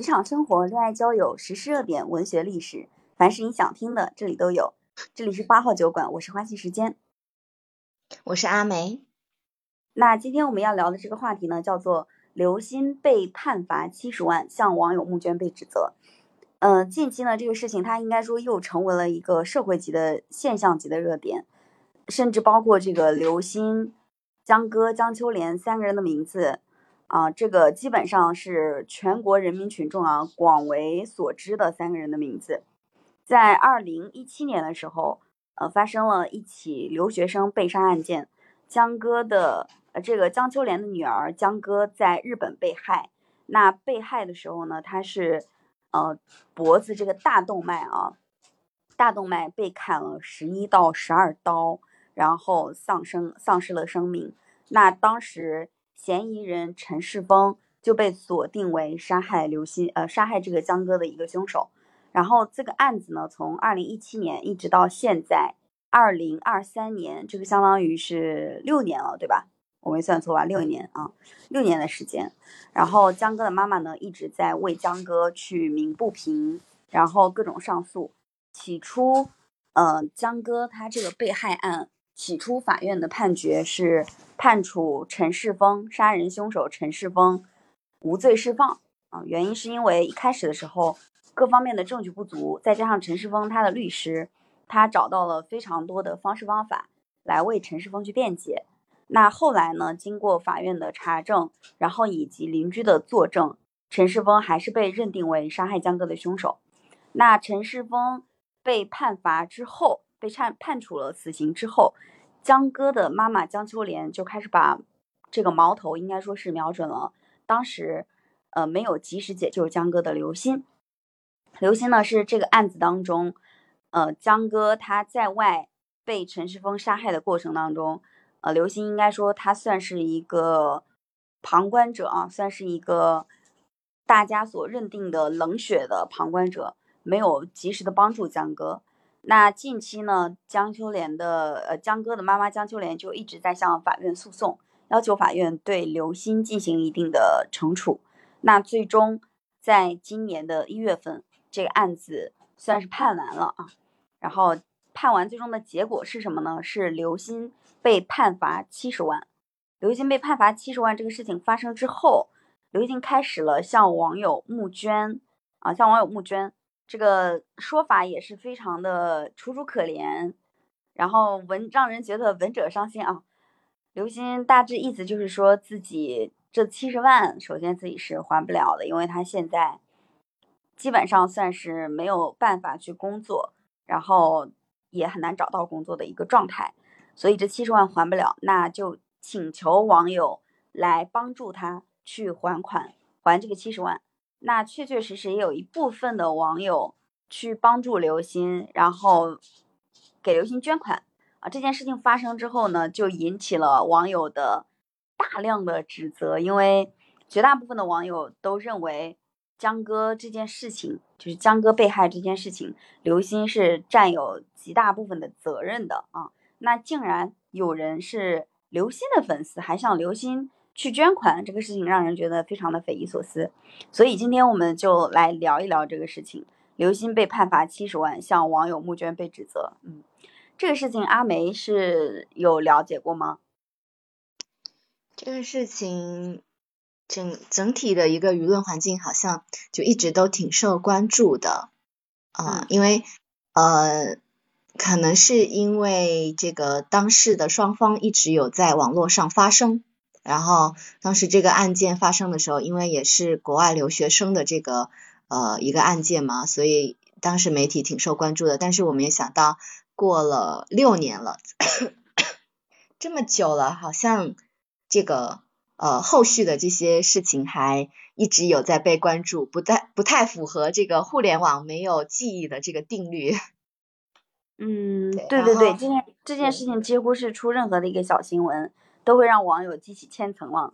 职场生活、恋爱交友、时事热点、文学历史，凡是你想听的，这里都有。这里是八号酒馆，我是花季时间，我是阿梅。那今天我们要聊的这个话题呢，叫做刘鑫被判罚七十万，向网友募捐被指责。嗯，近期呢，这个事情它应该说又成为了一个社会级的现象级的热点，甚至包括这个刘鑫、江歌、江秋莲三个人的名字啊，这个基本上是全国人民群众啊广为所知的三个人的名字。在二零一七年的时候，呃，发生了一起留学生被杀案件，江歌的呃这个江秋莲的女儿江歌在日本被害，那被害的时候呢，她是。呃，脖子这个大动脉啊，大动脉被砍了十一到十二刀，然后丧生，丧失了生命。那当时嫌疑人陈世峰就被锁定为杀害刘鑫，呃，杀害这个江哥的一个凶手。然后这个案子呢，从二零一七年一直到现在二零二三年，这个相当于是六年了，对吧？我没算错吧？六年啊，六年的时间。然后江哥的妈妈呢，一直在为江哥去鸣不平，然后各种上诉。起初，呃，江哥他这个被害案，起初法院的判决是判处陈世峰杀人凶手陈世峰无罪释放啊。原因是因为一开始的时候各方面的证据不足，再加上陈世峰他的律师他找到了非常多的方式方法来为陈世峰去辩解。那后来呢？经过法院的查证，然后以及邻居的作证，陈世峰还是被认定为杀害江哥的凶手。那陈世峰被判罚之后，被判判处了死刑之后，江哥的妈妈江秋莲就开始把这个矛头，应该说是瞄准了当时呃没有及时解救江哥的刘鑫。刘鑫呢是这个案子当中，呃江哥他在外被陈世峰杀害的过程当中。呃，刘鑫应该说他算是一个旁观者啊，算是一个大家所认定的冷血的旁观者，没有及时的帮助江哥。那近期呢，江秋莲的呃江哥的妈妈江秋莲就一直在向法院诉讼，要求法院对刘鑫进行一定的惩处。那最终在今年的一月份，这个案子算是判完了啊。然后判完最终的结果是什么呢？是刘鑫。被判罚七十万，刘鑫被判罚七十万这个事情发生之后，刘鑫开始了向网友募捐啊，向网友募捐，这个说法也是非常的楚楚可怜，然后闻让人觉得闻者伤心啊。刘鑫大致意思就是说自己这七十万，首先自己是还不了的，因为他现在基本上算是没有办法去工作，然后也很难找到工作的一个状态。所以这七十万还不了，那就请求网友来帮助他去还款，还这个七十万。那确确实实也有一部分的网友去帮助刘鑫，然后给刘鑫捐款啊。这件事情发生之后呢，就引起了网友的大量的指责，因为绝大部分的网友都认为江哥这件事情，就是江哥被害这件事情，刘鑫是占有极大部分的责任的啊。那竟然有人是刘鑫的粉丝，还向刘鑫去捐款，这个事情让人觉得非常的匪夷所思。所以今天我们就来聊一聊这个事情。刘鑫被判罚七十万，向网友募捐被指责。嗯，这个事情阿梅是有了解过吗？这个事情整整体的一个舆论环境好像就一直都挺受关注的啊，因为呃。可能是因为这个当事的双方一直有在网络上发声，然后当时这个案件发生的时候，因为也是国外留学生的这个呃一个案件嘛，所以当时媒体挺受关注的。但是我们也想到，过了六年了，这么久了，好像这个呃后续的这些事情还一直有在被关注，不太不太符合这个互联网没有记忆的这个定律。嗯，对对对，这件这件事情几乎是出任何的一个小新闻，都会让网友激起千层浪。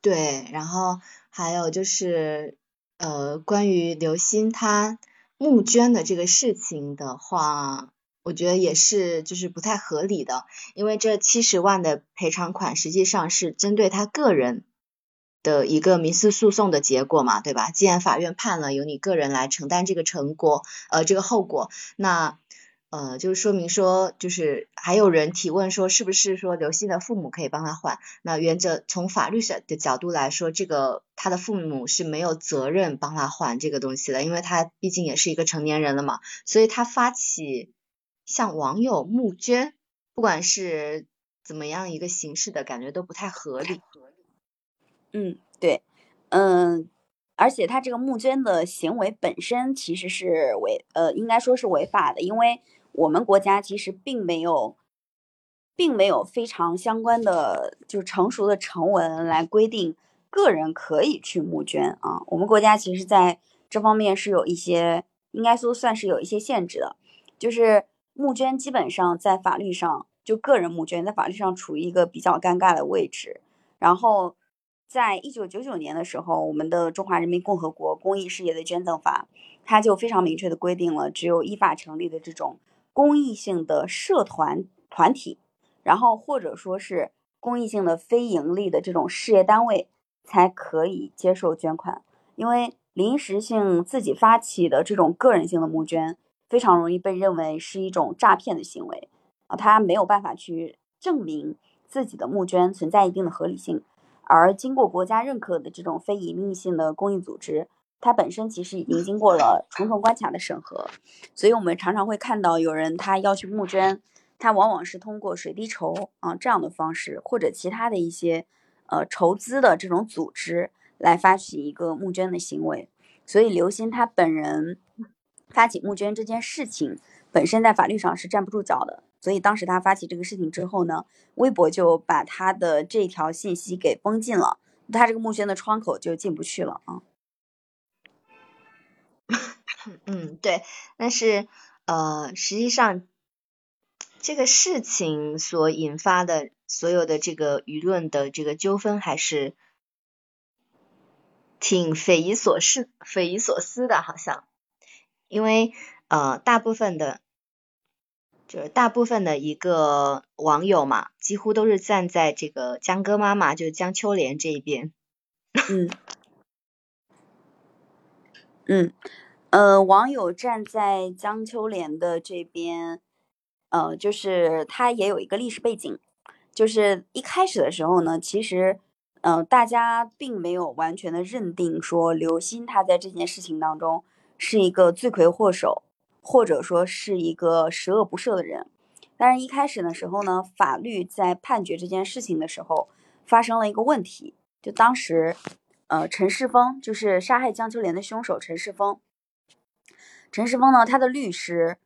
对，然后还有就是，呃，关于刘鑫他募捐的这个事情的话，我觉得也是就是不太合理的，因为这七十万的赔偿款实际上是针对他个人的一个民事诉讼的结果嘛，对吧？既然法院判了由你个人来承担这个成果，呃，这个后果，那呃，就是说明说，就是还有人提问说，是不是说刘鑫的父母可以帮他还？那原则从法律上的角度来说，这个他的父母是没有责任帮他还这个东西的，因为他毕竟也是一个成年人了嘛，所以他发起向网友募捐，不管是怎么样一个形式的感觉都不太合理。嗯，对，嗯，而且他这个募捐的行为本身其实是违，呃，应该说是违法的，因为我们国家其实并没有，并没有非常相关的就成熟的成文来规定个人可以去募捐啊。我们国家其实在这方面是有一些，应该说算是有一些限制的，就是募捐基本上在法律上，就个人募捐在法律上处于一个比较尴尬的位置，然后。在一九九九年的时候，我们的《中华人民共和国公益事业的捐赠法》，它就非常明确的规定了，只有依法成立的这种公益性的社团团体，然后或者说是公益性的非盈利的这种事业单位，才可以接受捐款。因为临时性自己发起的这种个人性的募捐，非常容易被认为是一种诈骗的行为啊，他没有办法去证明自己的募捐存在一定的合理性。而经过国家认可的这种非盈利性的公益组织，它本身其实已经经过了重重关卡的审核，所以我们常常会看到有人他要去募捐，他往往是通过水滴筹啊这样的方式，或者其他的一些呃筹资的这种组织来发起一个募捐的行为。所以刘鑫他本人发起募捐这件事情本身在法律上是站不住脚的。所以当时他发起这个事情之后呢，微博就把他的这条信息给封禁了，他这个募捐的窗口就进不去了啊。嗯，对，但是呃，实际上这个事情所引发的所有的这个舆论的这个纠纷还是挺匪夷所思、匪夷所思的，好像，因为呃，大部分的。就是大部分的一个网友嘛，几乎都是站在这个江歌妈妈，就是江秋莲这一边。嗯嗯呃，网友站在江秋莲的这边，呃，就是他也有一个历史背景，就是一开始的时候呢，其实，嗯，大家并没有完全的认定说刘鑫他在这件事情当中是一个罪魁祸首。或者说是一个十恶不赦的人，但是一开始的时候呢，法律在判决这件事情的时候发生了一个问题，就当时，呃，陈世峰就是杀害江秋莲的凶手陈世峰，陈世峰呢，他的律师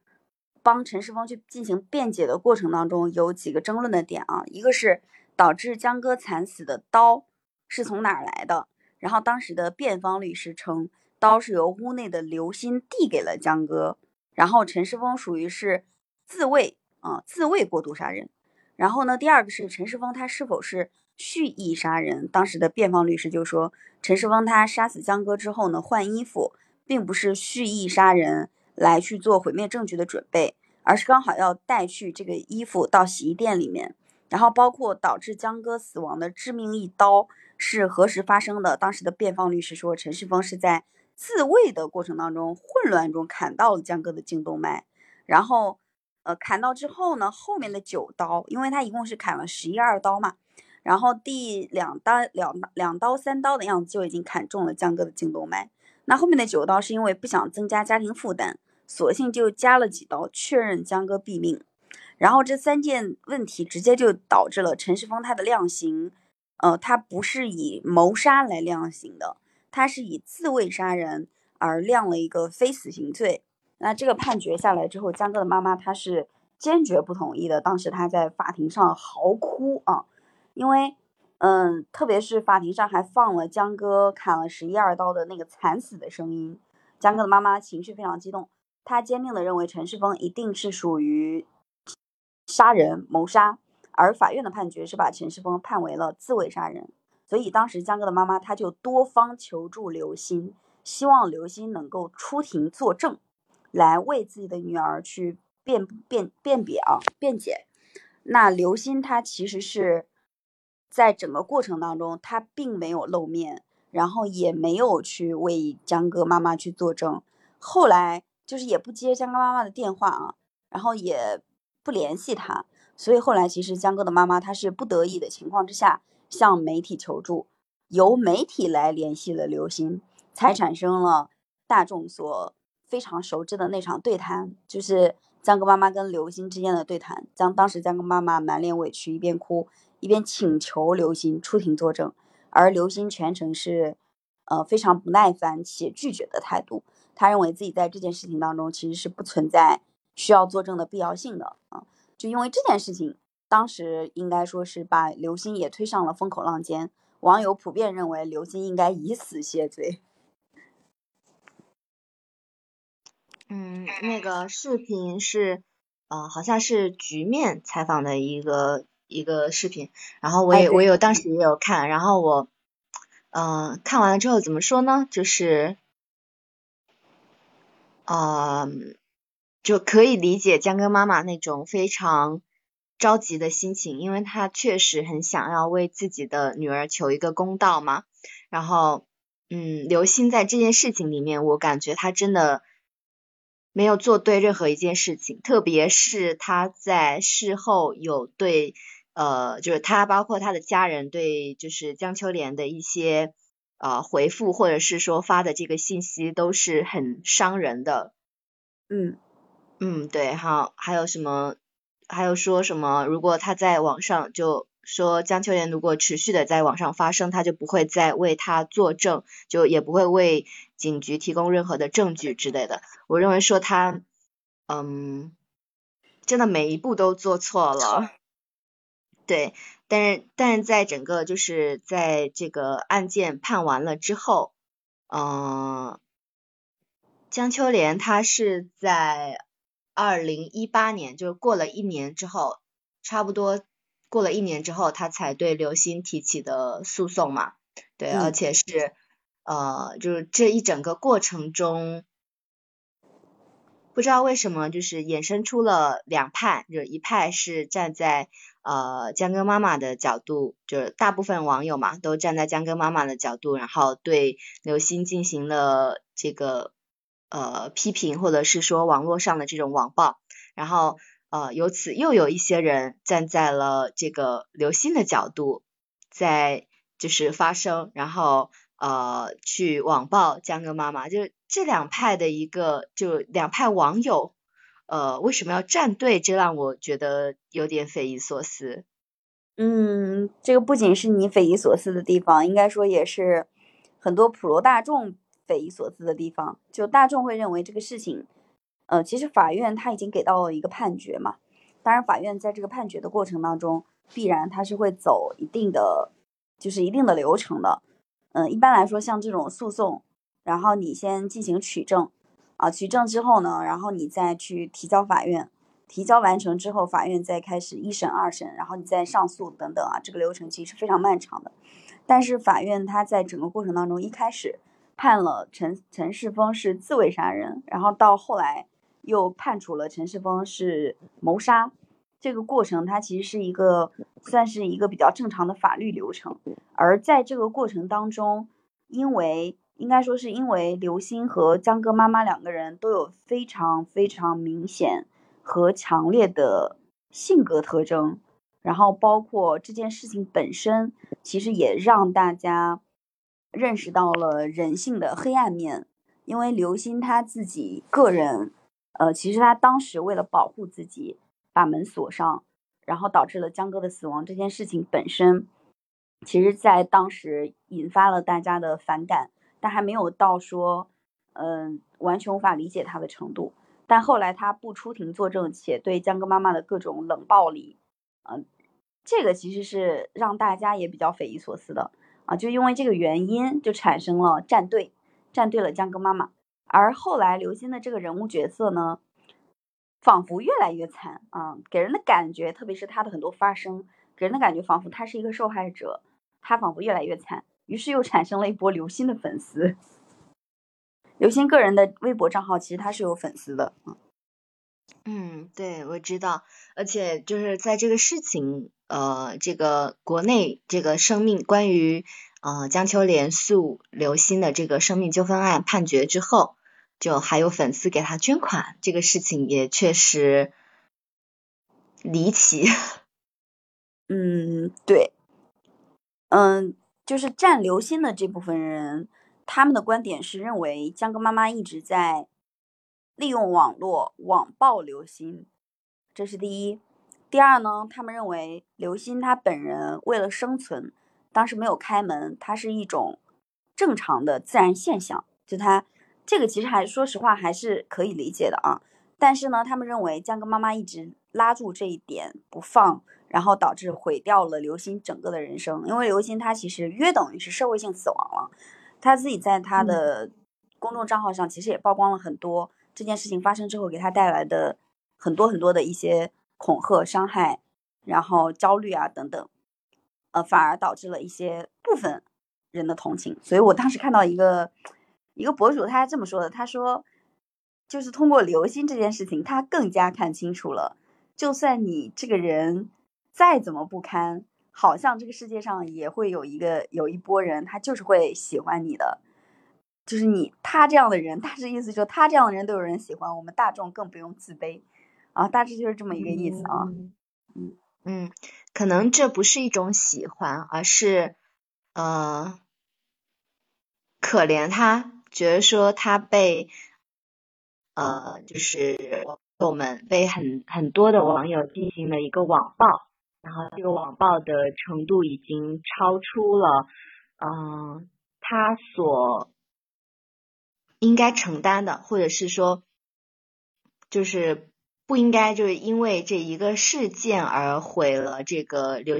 帮陈世峰去进行辩解的过程当中有几个争论的点啊，一个是导致江歌惨死的刀是从哪儿来的，然后当时的辩方律师称刀是由屋内的刘鑫递给了江歌。然后陈世峰属于是自卫啊，自卫过度杀人。然后呢，第二个是陈世峰他是否是蓄意杀人？当时的辩方律师就说，陈世峰他杀死江歌之后呢，换衣服，并不是蓄意杀人来去做毁灭证据的准备，而是刚好要带去这个衣服到洗衣店里面。然后包括导致江歌死亡的致命一刀是何时发生的？当时的辩方律师说，陈世峰是在。自卫的过程当中，混乱中砍到了江哥的颈动脉，然后，呃，砍到之后呢，后面的九刀，因为他一共是砍了十一二刀嘛，然后第两刀两两刀三刀的样子就已经砍中了江哥的颈动脉，那后面的九刀是因为不想增加家庭负担，索性就加了几刀，确认江哥毙命，然后这三件问题直接就导致了陈世峰他的量刑，呃，他不是以谋杀来量刑的。他是以自卫杀人而量了一个非死刑罪，那这个判决下来之后，江哥的妈妈她是坚决不同意的。当时他在法庭上嚎哭啊，因为嗯，特别是法庭上还放了江哥砍了十一二刀的那个惨死的声音，江哥的妈妈情绪非常激动，她坚定的认为陈世峰一定是属于杀人谋杀，而法院的判决是把陈世峰判为了自卫杀人。所以当时江哥的妈妈，她就多方求助刘鑫，希望刘鑫能够出庭作证，来为自己的女儿去辩辩辩别啊辩解。那刘鑫他其实是在整个过程当中，他并没有露面，然后也没有去为江哥妈妈去作证。后来就是也不接江哥妈妈的电话啊，然后也不联系他。所以后来其实江哥的妈妈她是不得已的情况之下向媒体求助，由媒体来联系了刘鑫，才产生了大众所非常熟知的那场对谈，就是江哥妈妈跟刘鑫之间的对谈。江当时江哥妈妈满脸委屈，一边哭。一边请求刘鑫出庭作证，而刘鑫全程是，呃非常不耐烦且拒绝的态度。他认为自己在这件事情当中其实是不存在需要作证的必要性的啊。就因为这件事情，当时应该说是把刘鑫也推上了风口浪尖，网友普遍认为刘鑫应该以死谢罪。嗯，那个视频是，呃，好像是局面采访的一个。一个视频，然后我也我有当时也有看，然后我，嗯，看完了之后怎么说呢？就是，呃，就可以理解江哥妈妈那种非常着急的心情，因为她确实很想要为自己的女儿求一个公道嘛。然后，嗯，刘星在这件事情里面，我感觉他真的没有做对任何一件事情，特别是他在事后有对。呃，就是他包括他的家人对就是江秋莲的一些呃回复，或者是说发的这个信息都是很伤人的。嗯嗯，对，好，还有什么？还有说什么？如果他在网上就说江秋莲如果持续的在网上发声，他就不会再为他作证，就也不会为警局提供任何的证据之类的。我认为说他嗯，真的每一步都做错了。对，但是但是在整个就是在这个案件判完了之后，嗯，江秋莲她是在二零一八年，就是过了一年之后，差不多过了一年之后，她才对刘鑫提起的诉讼嘛，对，而且是呃，就是这一整个过程中。不知道为什么，就是衍生出了两派，就一派是站在呃江哥妈妈的角度，就是大部分网友嘛都站在江哥妈妈的角度，然后对刘星进行了这个呃批评，或者是说网络上的这种网暴，然后呃由此又有一些人站在了这个刘星的角度，在就是发声，然后呃去网暴江哥妈妈，就是。这两派的一个就两派网友，呃，为什么要站队？这让我觉得有点匪夷所思。嗯，这个不仅是你匪夷所思的地方，应该说也是很多普罗大众匪夷所思的地方。就大众会认为这个事情，呃，其实法院他已经给到了一个判决嘛。当然，法院在这个判决的过程当中，必然他是会走一定的，就是一定的流程的。嗯，一般来说，像这种诉讼。然后你先进行取证，啊，取证之后呢，然后你再去提交法院，提交完成之后，法院再开始一审、二审，然后你再上诉等等啊，这个流程其实是非常漫长的。但是法院他在整个过程当中，一开始判了陈陈世峰是自卫杀人，然后到后来又判处了陈世峰是谋杀，这个过程它其实是一个算是一个比较正常的法律流程。而在这个过程当中，因为应该说是因为刘星和江哥妈妈两个人都有非常非常明显和强烈的性格特征，然后包括这件事情本身，其实也让大家认识到了人性的黑暗面。因为刘星他自己个人，呃，其实他当时为了保护自己，把门锁上，然后导致了江哥的死亡。这件事情本身，其实在当时引发了大家的反感。但还没有到说，嗯，完全无法理解他的程度。但后来他不出庭作证，且对江哥妈妈的各种冷暴力，嗯，这个其实是让大家也比较匪夷所思的啊。就因为这个原因，就产生了站队，站队了江哥妈妈。而后来刘鑫的这个人物角色呢，仿佛越来越惨啊，给人的感觉，特别是他的很多发声，给人的感觉仿佛他是一个受害者，他仿佛越来越惨。于是又产生了一波刘星的粉丝。刘星个人的微博账号其实他是有粉丝的，嗯，对，我知道，而且就是在这个事情，呃，这个国内这个生命关于呃江秋莲诉刘鑫的这个生命纠纷案判决之后，就还有粉丝给他捐款，这个事情也确实离奇。嗯，对，嗯，就是站刘星的这部分人，他们的观点是认为江歌妈妈一直在。利用网络网暴刘鑫，这是第一。第二呢，他们认为刘鑫他本人为了生存，当时没有开门，他是一种正常的自然现象。就他这个其实还说实话还是可以理解的啊。但是呢，他们认为江歌妈妈一直拉住这一点不放，然后导致毁掉了刘鑫整个的人生。因为刘鑫他其实约等于是社会性死亡了，他自己在他的公众账号上其实也曝光了很多。这件事情发生之后，给他带来的很多很多的一些恐吓、伤害，然后焦虑啊等等，呃，反而导致了一些部分人的同情。所以我当时看到一个一个博主，他这么说的，他说，就是通过刘星这件事情，他更加看清楚了，就算你这个人再怎么不堪，好像这个世界上也会有一个有一波人，他就是会喜欢你的。就是你他这样的人，大致意思就是他这样的人都有人喜欢，我们大众更不用自卑啊，大致就是这么一个意思啊。嗯嗯，可能这不是一种喜欢，而是呃可怜他，觉得说他被呃就是我们被很很多的网友进行了一个网暴，然后这个网暴的程度已经超出了嗯他所。应该承担的，或者是说，就是不应该，就是因为这一个事件而毁了这个刘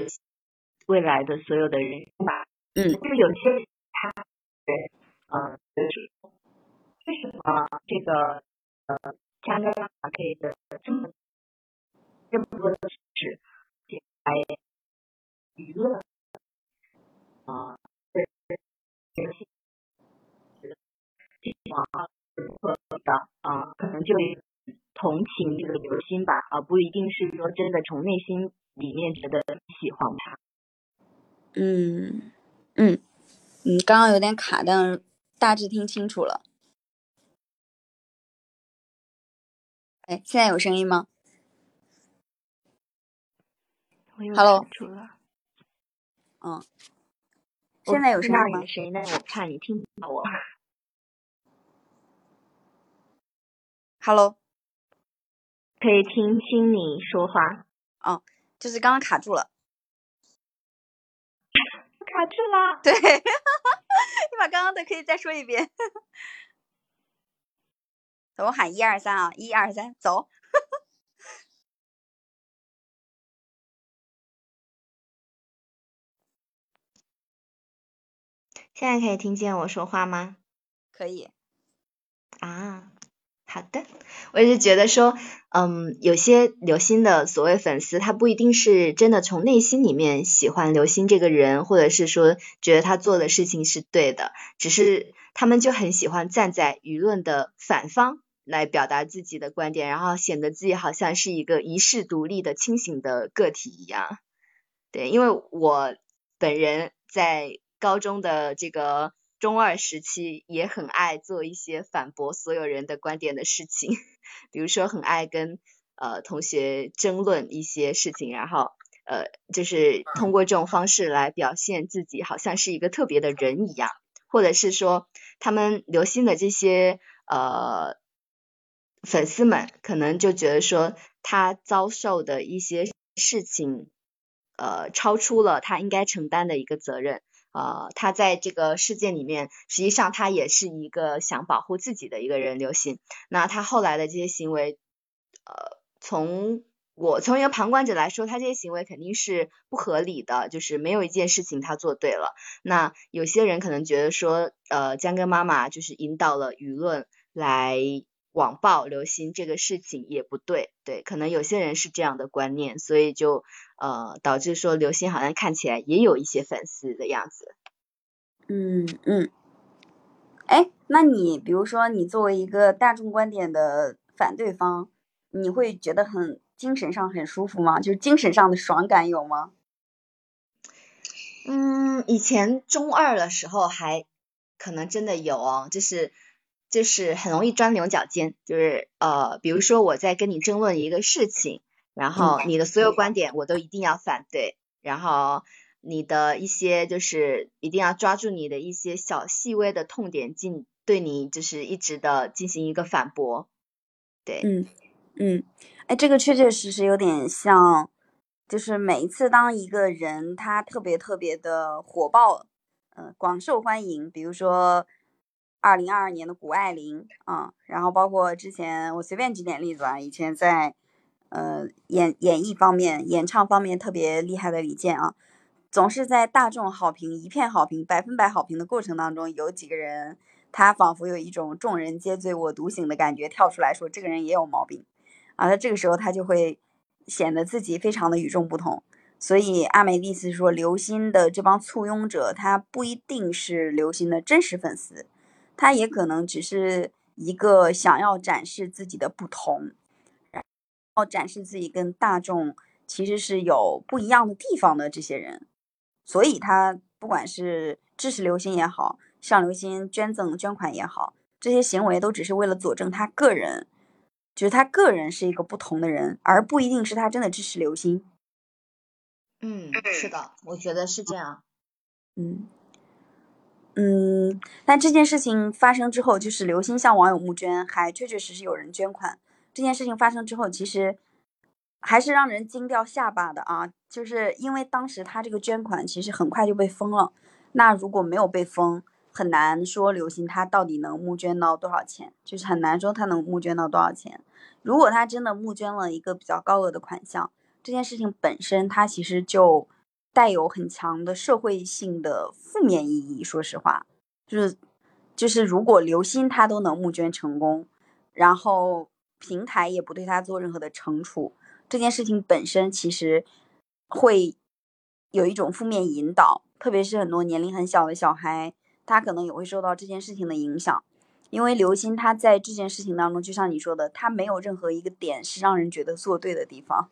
未来的所有的人生吧。嗯，就是有些他，对，嗯，就是为什么这个呃，加拿大可以的这么这么多的事，来舆论啊，对对。啊，的啊，可能就同情这个刘星吧，而不一定是说真的从内心里面觉得喜欢他。嗯嗯嗯，刚刚有点卡，但大致听清楚了。哎，现在有声音吗？Hello。嗯。现在有声音吗？声音，但是我怕你听不到我。Hello，可以听清你说话。哦，就是刚刚卡住了，卡住了。对，你把刚刚的可以再说一遍。等我喊一二三啊，一二三，走。现在可以听见我说话吗？可以。啊。好的，我也是觉得说，嗯，有些刘星的所谓粉丝，他不一定是真的从内心里面喜欢刘星这个人，或者是说觉得他做的事情是对的，只是他们就很喜欢站在舆论的反方来表达自己的观点，然后显得自己好像是一个一世独立的清醒的个体一样。对，因为我本人在高中的这个。中二时期也很爱做一些反驳所有人的观点的事情，比如说很爱跟呃同学争论一些事情，然后呃就是通过这种方式来表现自己好像是一个特别的人一样，或者是说他们留心的这些呃粉丝们可能就觉得说他遭受的一些事情呃超出了他应该承担的一个责任。呃，他在这个事件里面，实际上他也是一个想保护自己的一个人，刘鑫。那他后来的这些行为，呃，从我从一个旁观者来说，他这些行为肯定是不合理的，就是没有一件事情他做对了。那有些人可能觉得说，呃，江哥妈妈就是引导了舆论来网暴刘星，这个事情也不对，对，可能有些人是这样的观念，所以就。呃，导致说刘星好像看起来也有一些粉丝的样子。嗯嗯，哎，那你比如说你作为一个大众观点的反对方，你会觉得很精神上很舒服吗？就是精神上的爽感有吗？嗯，以前中二的时候还可能真的有哦，就是就是很容易钻牛角尖，就是呃，比如说我在跟你争论一个事情，然后你的所有观点我都一定要反对，然后你的一些就是一定要抓住你的一些小细微的痛点进对你就是一直的进行一个反驳，对，嗯嗯，哎，这个确确实实有点像。就是每一次当一个人他特别特别的火爆，嗯，广受欢迎，比如说二零二二年的谷爱凌啊，然后包括之前我随便举点例子啊，以前在呃演演绎方面、演唱方面特别厉害的李健啊，总是在大众好评一片好评、百分百好评的过程当中，有几个人他仿佛有一种众人皆醉我独醒的感觉，跳出来说这个人也有毛病啊，那这个时候他就会。显得自己非常的与众不同，所以阿美丽是说，刘星的这帮簇拥者，他不一定是刘星的真实粉丝，他也可能只是一个想要展示自己的不同，然后展示自己跟大众其实是有不一样的地方的这些人，所以他不管是支持刘星也好，向刘星捐赠捐款也好，这些行为都只是为了佐证他个人。就是他个人是一个不同的人，而不一定是他真的支持刘星。嗯，是的，我觉得是这样。嗯嗯，但这件事情发生之后，就是刘星向网友募捐，还确确实实有人捐款。这件事情发生之后，其实还是让人惊掉下巴的啊！就是因为当时他这个捐款其实很快就被封了，那如果没有被封。很难说刘星他到底能募捐到多少钱，就是很难说他能募捐到多少钱。如果他真的募捐了一个比较高额的款项，这件事情本身它其实就带有很强的社会性的负面意义。说实话，就是就是如果刘鑫他都能募捐成功，然后平台也不对他做任何的惩处，这件事情本身其实会有一种负面引导，特别是很多年龄很小的小孩。他可能也会受到这件事情的影响，因为刘鑫他在这件事情当中，就像你说的，他没有任何一个点是让人觉得做对的地方。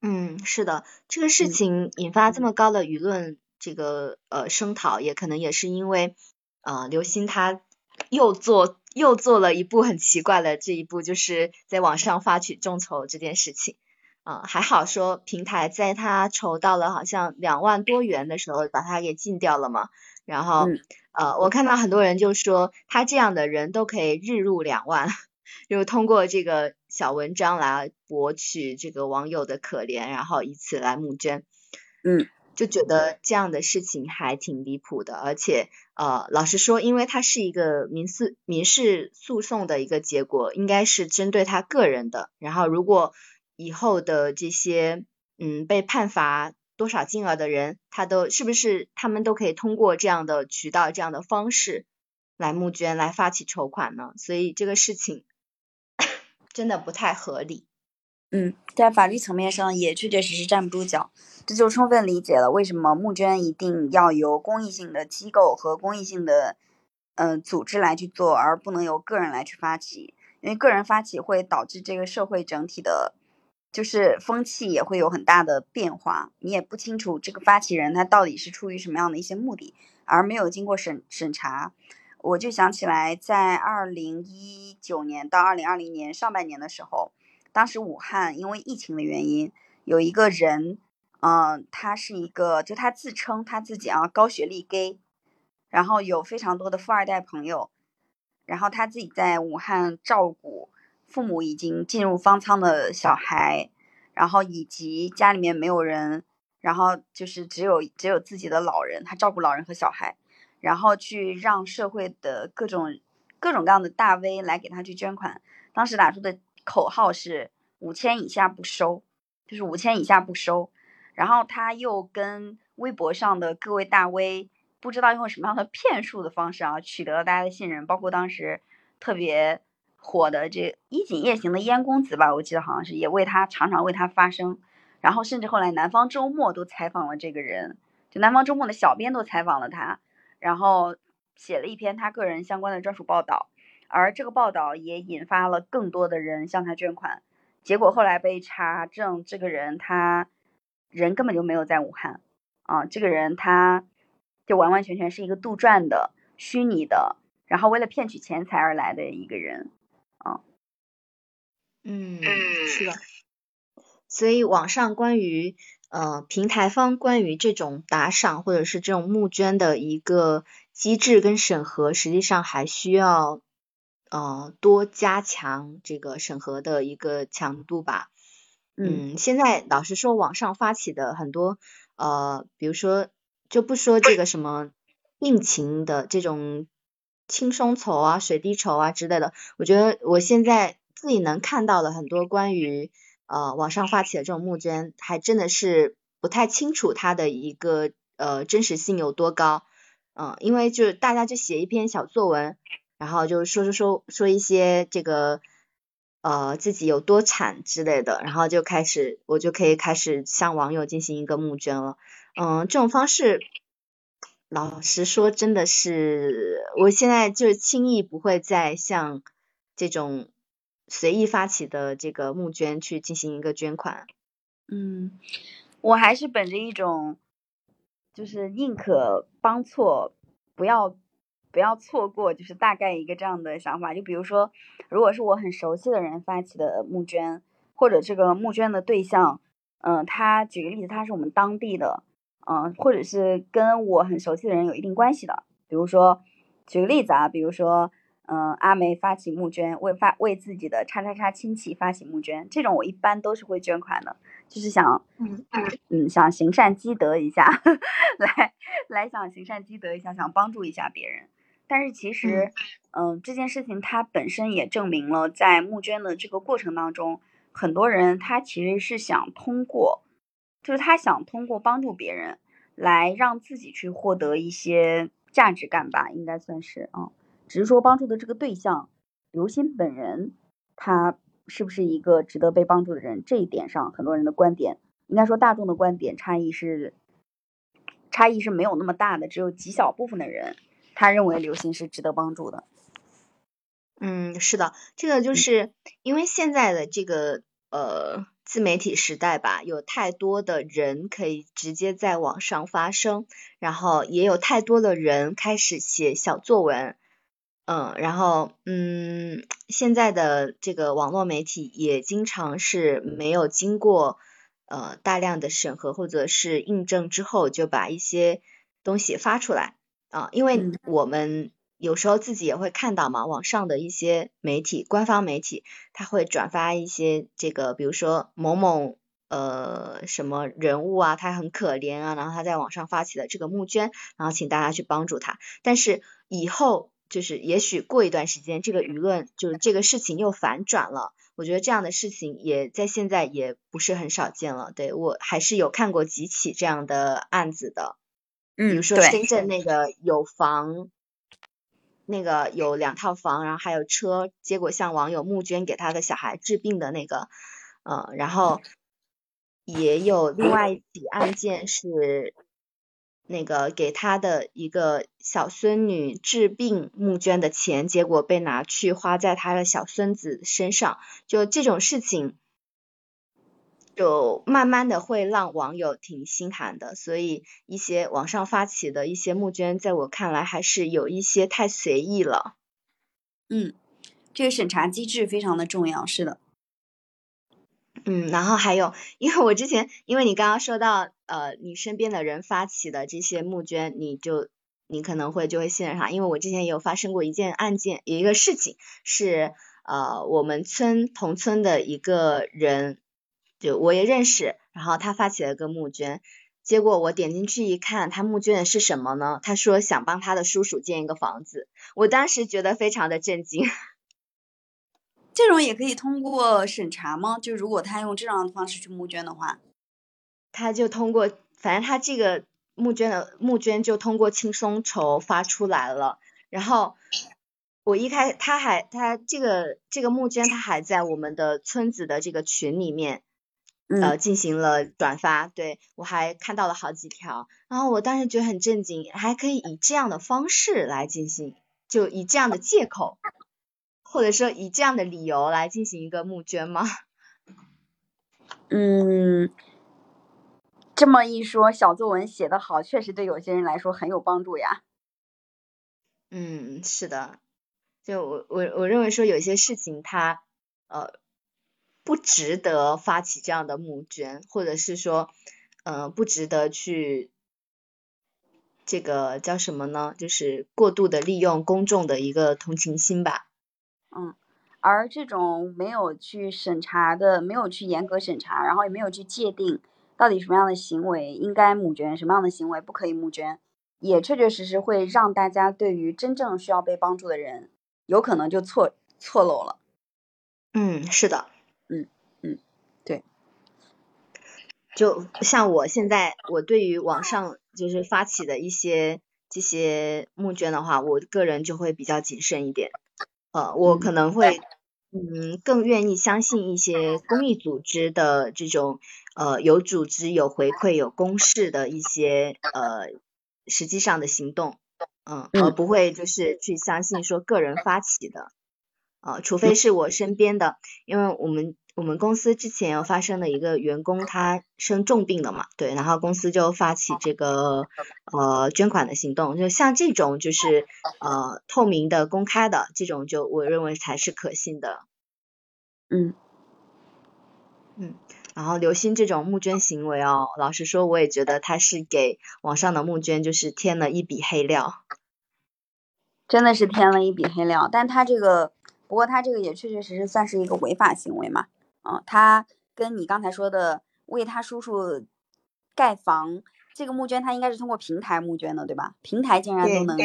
嗯，是的，这个事情引发这么高的舆论这个呃声讨，也可能也是因为呃刘星他又做又做了一步很奇怪的这一步，就是在网上发起众筹这件事情。啊，还好说平台在他筹到了好像两万多元的时候，把他给禁掉了嘛。然后呃，我看到很多人就说他这样的人都可以日入两万，就通过这个小文章来博取这个网友的可怜，然后以此来募捐。嗯，就觉得这样的事情还挺离谱的，而且呃，老实说，因为他是一个民事民事诉讼的一个结果，应该是针对他个人的。然后如果以后的这些，嗯，被判罚多少金额的人，他都是不是他们都可以通过这样的渠道、这样的方式来募捐、来发起筹款呢？所以这个事情真的不太合理。嗯，在法律层面上也确确实实站不住脚，这就充分理解了为什么募捐一定要由公益性的机构和公益性的嗯组织来去做，而不能由个人来去发起，因为个人发起会导致这个社会整体的。就是风气也会有很大的变化，你也不清楚这个发起人他到底是出于什么样的一些目的，而没有经过审审查。我就想起来，在二零一九年到二零二零年上半年的时候，当时武汉因为疫情的原因，有一个人，嗯，他是一个，就他自称他自己啊高学历 gay，然后有非常多的富二代朋友，然后他自己在武汉照顾。父母已经进入方舱的小孩，然后以及家里面没有人，然后就是只有只有自己的老人，他照顾老人和小孩，然后去让社会的各种各种各样的大 V 来给他去捐款。当时打出的口号是五千以下不收，就是五千以下不收。然后他又跟微博上的各位大 V 不知道用什么样的骗术的方式啊，取得了大家的信任，包括当时特别。火的这衣锦夜行的燕公子吧，我记得好像是也为他常常为他发声，然后甚至后来南方周末都采访了这个人，就南方周末的小编都采访了他，然后写了一篇他个人相关的专属报道，而这个报道也引发了更多的人向他捐款。结果后来被查证，这个人他人根本就没有在武汉啊，这个人他就完完全全是一个杜撰的、虚拟的，然后为了骗取钱财而来的一个人啊。嗯，是的。所以网上关于呃平台方关于这种打赏或者是这种募捐的一个机制跟审核，实际上还需要。呃，多加强这个审核的一个强度吧。嗯，现在老实说，网上发起的很多呃，比如说就不说这个什么病情的这种轻松筹啊、水滴筹啊之类的，我觉得我现在自己能看到的很多关于呃网上发起的这种募捐，还真的是不太清楚它的一个呃真实性有多高。嗯，因为就是大家就写一篇小作文。然后就说说说说一些这个呃自己有多惨之类的，然后就开始我就可以开始向网友进行一个募捐了。嗯，这种方式老实说真的是我现在就是轻易不会再像这种随意发起的这个募捐去进行一个捐款。嗯，我还是本着一种就是宁可帮错，不要。不要错过，就是大概一个这样的想法。就比如说，如果是我很熟悉的人发起的募捐，或者这个募捐的对象，嗯，他举个例子，他是我们当地的，嗯，或者是跟我很熟悉的人有一定关系的。比如说，举个例子啊，比如说，嗯，阿梅发起募捐，为发为自己的叉叉叉亲戚发起募捐，这种我一般都是会捐款的，就是想，嗯嗯，想行善积德一下，来来想行善积德一下，想帮助一下别人。但是其实，嗯，这件事情它本身也证明了，在募捐的这个过程当中，很多人他其实是想通过，就是他想通过帮助别人，来让自己去获得一些价值感吧，应该算是啊。只是说帮助的这个对象，刘鑫本人，他是不是一个值得被帮助的人，这一点上，很多人的观点，应该说大众的观点差异是，差异是没有那么大的，只有极小部分的人。他认为刘鑫是值得帮助的。嗯，是的，这个就是因为现在的这个呃自媒体时代吧，有太多的人可以直接在网上发声，然后也有太多的人开始写小作文，嗯，然后嗯，现在的这个网络媒体也经常是没有经过呃大量的审核或者是印证之后，就把一些东西发出来。啊，因为我们有时候自己也会看到嘛，网上的一些媒体、官方媒体，他会转发一些这个，比如说某某呃什么人物啊，他很可怜啊，然后他在网上发起了这个募捐，然后请大家去帮助他。但是以后就是也许过一段时间，这个舆论就是这个事情又反转了。我觉得这样的事情也在现在也不是很少见了。对我还是有看过几起这样的案子的。比如说深圳那个有房，那个有两套房，然后还有车，结果向网友募捐给他的小孩治病的那个，呃，然后也有另外一起案件是那个给他的一个小孙女治病募捐的钱，结果被拿去花在他的小孙子身上，就这种事情。就慢慢的会让网友挺心寒的，所以一些网上发起的一些募捐，在我看来还是有一些太随意了。嗯，这个审查机制非常的重要，是的。嗯，然后还有，因为我之前，因为你刚刚说到，呃，你身边的人发起的这些募捐，你就你可能会就会信任他，因为我之前也有发生过一件案件，有一个事情是，呃，我们村同村的一个人。就我也认识，然后他发起了个募捐，结果我点进去一看，他募捐的是什么呢？他说想帮他的叔叔建一个房子，我当时觉得非常的震惊。这种也可以通过审查吗？就如果他用这样的方式去募捐的话，他就通过，反正他这个募捐的募捐就通过轻松筹发出来了，然后我一开他还他这个这个募捐他还在我们的村子的这个群里面。呃，进行了转发，对我还看到了好几条，然后我当时觉得很震惊，还可以以这样的方式来进行，就以这样的借口或者说以这样的理由来进行一个募捐吗？嗯，这么一说，小作文写得好，确实对有些人来说很有帮助呀。嗯，是的，就我我我认为说有些事情它呃不值得发起这样的募捐，或者是说呃不值得去这个叫什么呢？就是过度的利用公众的一个同情心吧。嗯，而这种没有去审查的，没有去严格审查，然后也没有去界定到底什么样的行为应该募捐，什么样的行为不可以募捐，也确确实实会让大家对于真正需要被帮助的人，有可能就错错漏了。嗯，是的，嗯嗯，对，就像我现在，我对于网上就是发起的一些这些募捐的话，我个人就会比较谨慎一点。呃，我可能会，嗯，更愿意相信一些公益组织的这种，呃，有组织、有回馈、有公示的一些，呃，实际上的行动，嗯，而不会就是去相信说个人发起的，呃，除非是我身边的，因为我们。我们公司之前有发生的一个员工，他生重病了嘛？对，然后公司就发起这个呃捐款的行动，就像这种就是呃透明的、公开的这种，就我认为才是可信的。嗯嗯，然后刘星这种募捐行为哦，老实说，我也觉得他是给网上的募捐就是添了一笔黑料，真的是添了一笔黑料。但他这个，不过他这个也确确实实算是一个违法行为嘛。嗯，他跟你刚才说的为他叔叔盖房这个募捐，他应该是通过平台募捐的，对吧？平台竟然都能，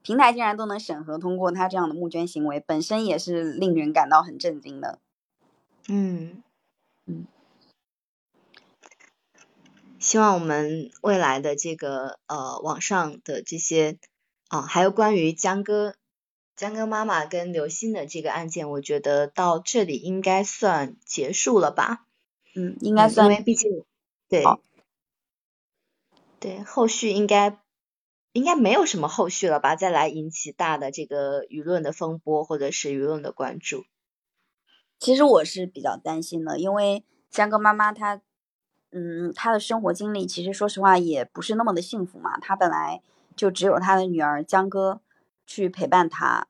平台竟然都能审核通过他这样的募捐行为，本身也是令人感到很震惊的。嗯嗯，希望我们未来的这个呃网上的这些啊，还有关于江哥。江哥妈妈跟刘星的这个案件，我觉得到这里应该算结束了吧？嗯，应该算，因为毕竟对对，后续应该应该没有什么后续了吧？再来引起大的这个舆论的风波，或者是舆论的关注。其实我是比较担心的，因为江哥妈妈她，嗯，她的生活经历其实说实话也不是那么的幸福嘛。她本来就只有她的女儿江歌。去陪伴他，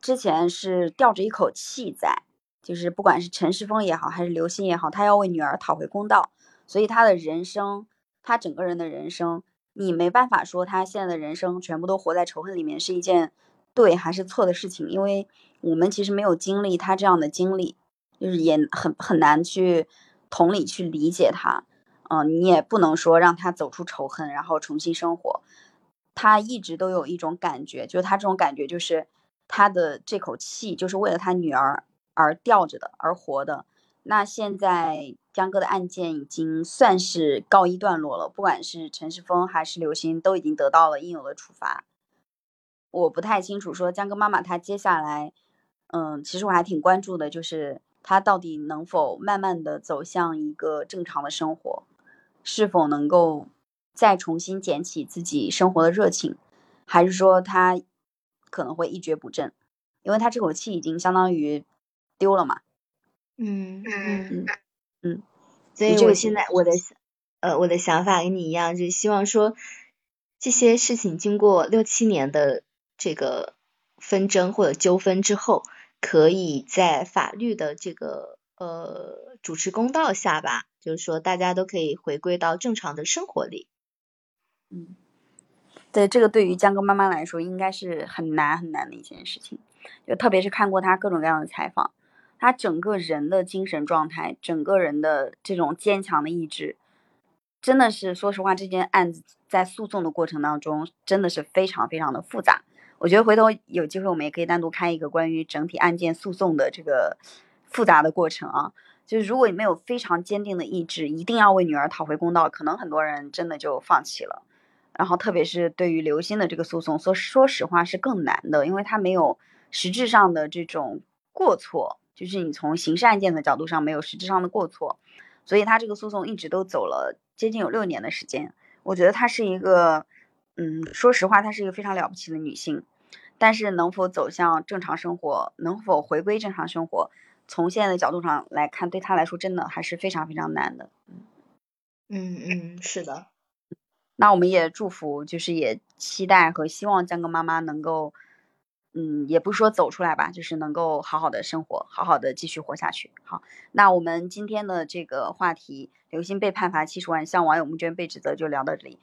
之前是吊着一口气在，就是不管是陈世峰也好，还是刘鑫也好，他要为女儿讨回公道，所以他的人生，他整个人的人生，你没办法说他现在的人生全部都活在仇恨里面是一件对还是错的事情，因为我们其实没有经历他这样的经历，就是也很很难去同理去理解他，嗯，你也不能说让他走出仇恨，然后重新生活。他一直都有一种感觉，就是他这种感觉就是他的这口气就是为了他女儿而吊着的，而活的。那现在江哥的案件已经算是告一段落了，不管是陈世峰还是刘鑫，都已经得到了应有的处罚。我不太清楚说江哥妈妈他接下来，嗯，其实我还挺关注的，就是他到底能否慢慢的走向一个正常的生活，是否能够。再重新捡起自己生活的热情，还是说他可能会一蹶不振？因为他这口气已经相当于丢了嘛。嗯嗯嗯嗯。所以我现在我的呃我的想法跟你一样，就是希望说这些事情经过六七年的这个纷争或者纠纷之后，可以在法律的这个呃主持公道下吧，就是说大家都可以回归到正常的生活里。嗯，对，这个对于江哥妈妈来说，应该是很难很难的一件事情。就特别是看过他各种各样的采访，他整个人的精神状态，整个人的这种坚强的意志，真的是说实话，这件案子在诉讼的过程当中，真的是非常非常的复杂。我觉得回头有机会，我们也可以单独开一个关于整体案件诉讼的这个复杂的过程啊。就是如果你没有非常坚定的意志，一定要为女儿讨回公道，可能很多人真的就放弃了。然后，特别是对于刘鑫的这个诉讼，说说实话是更难的，因为他没有实质上的这种过错，就是你从刑事案件的角度上没有实质上的过错，所以他这个诉讼一直都走了接近有六年的时间。我觉得她是一个，嗯，说实话，她是一个非常了不起的女性，但是能否走向正常生活，能否回归正常生活，从现在的角度上来看，对她来说真的还是非常非常难的。嗯嗯，是的。那我们也祝福，就是也期待和希望江哥妈妈能够，嗯，也不是说走出来吧，就是能够好好的生活，好好的继续活下去。好，那我们今天的这个话题，刘星被判罚七十万，向网友募捐被指责，就聊到这里。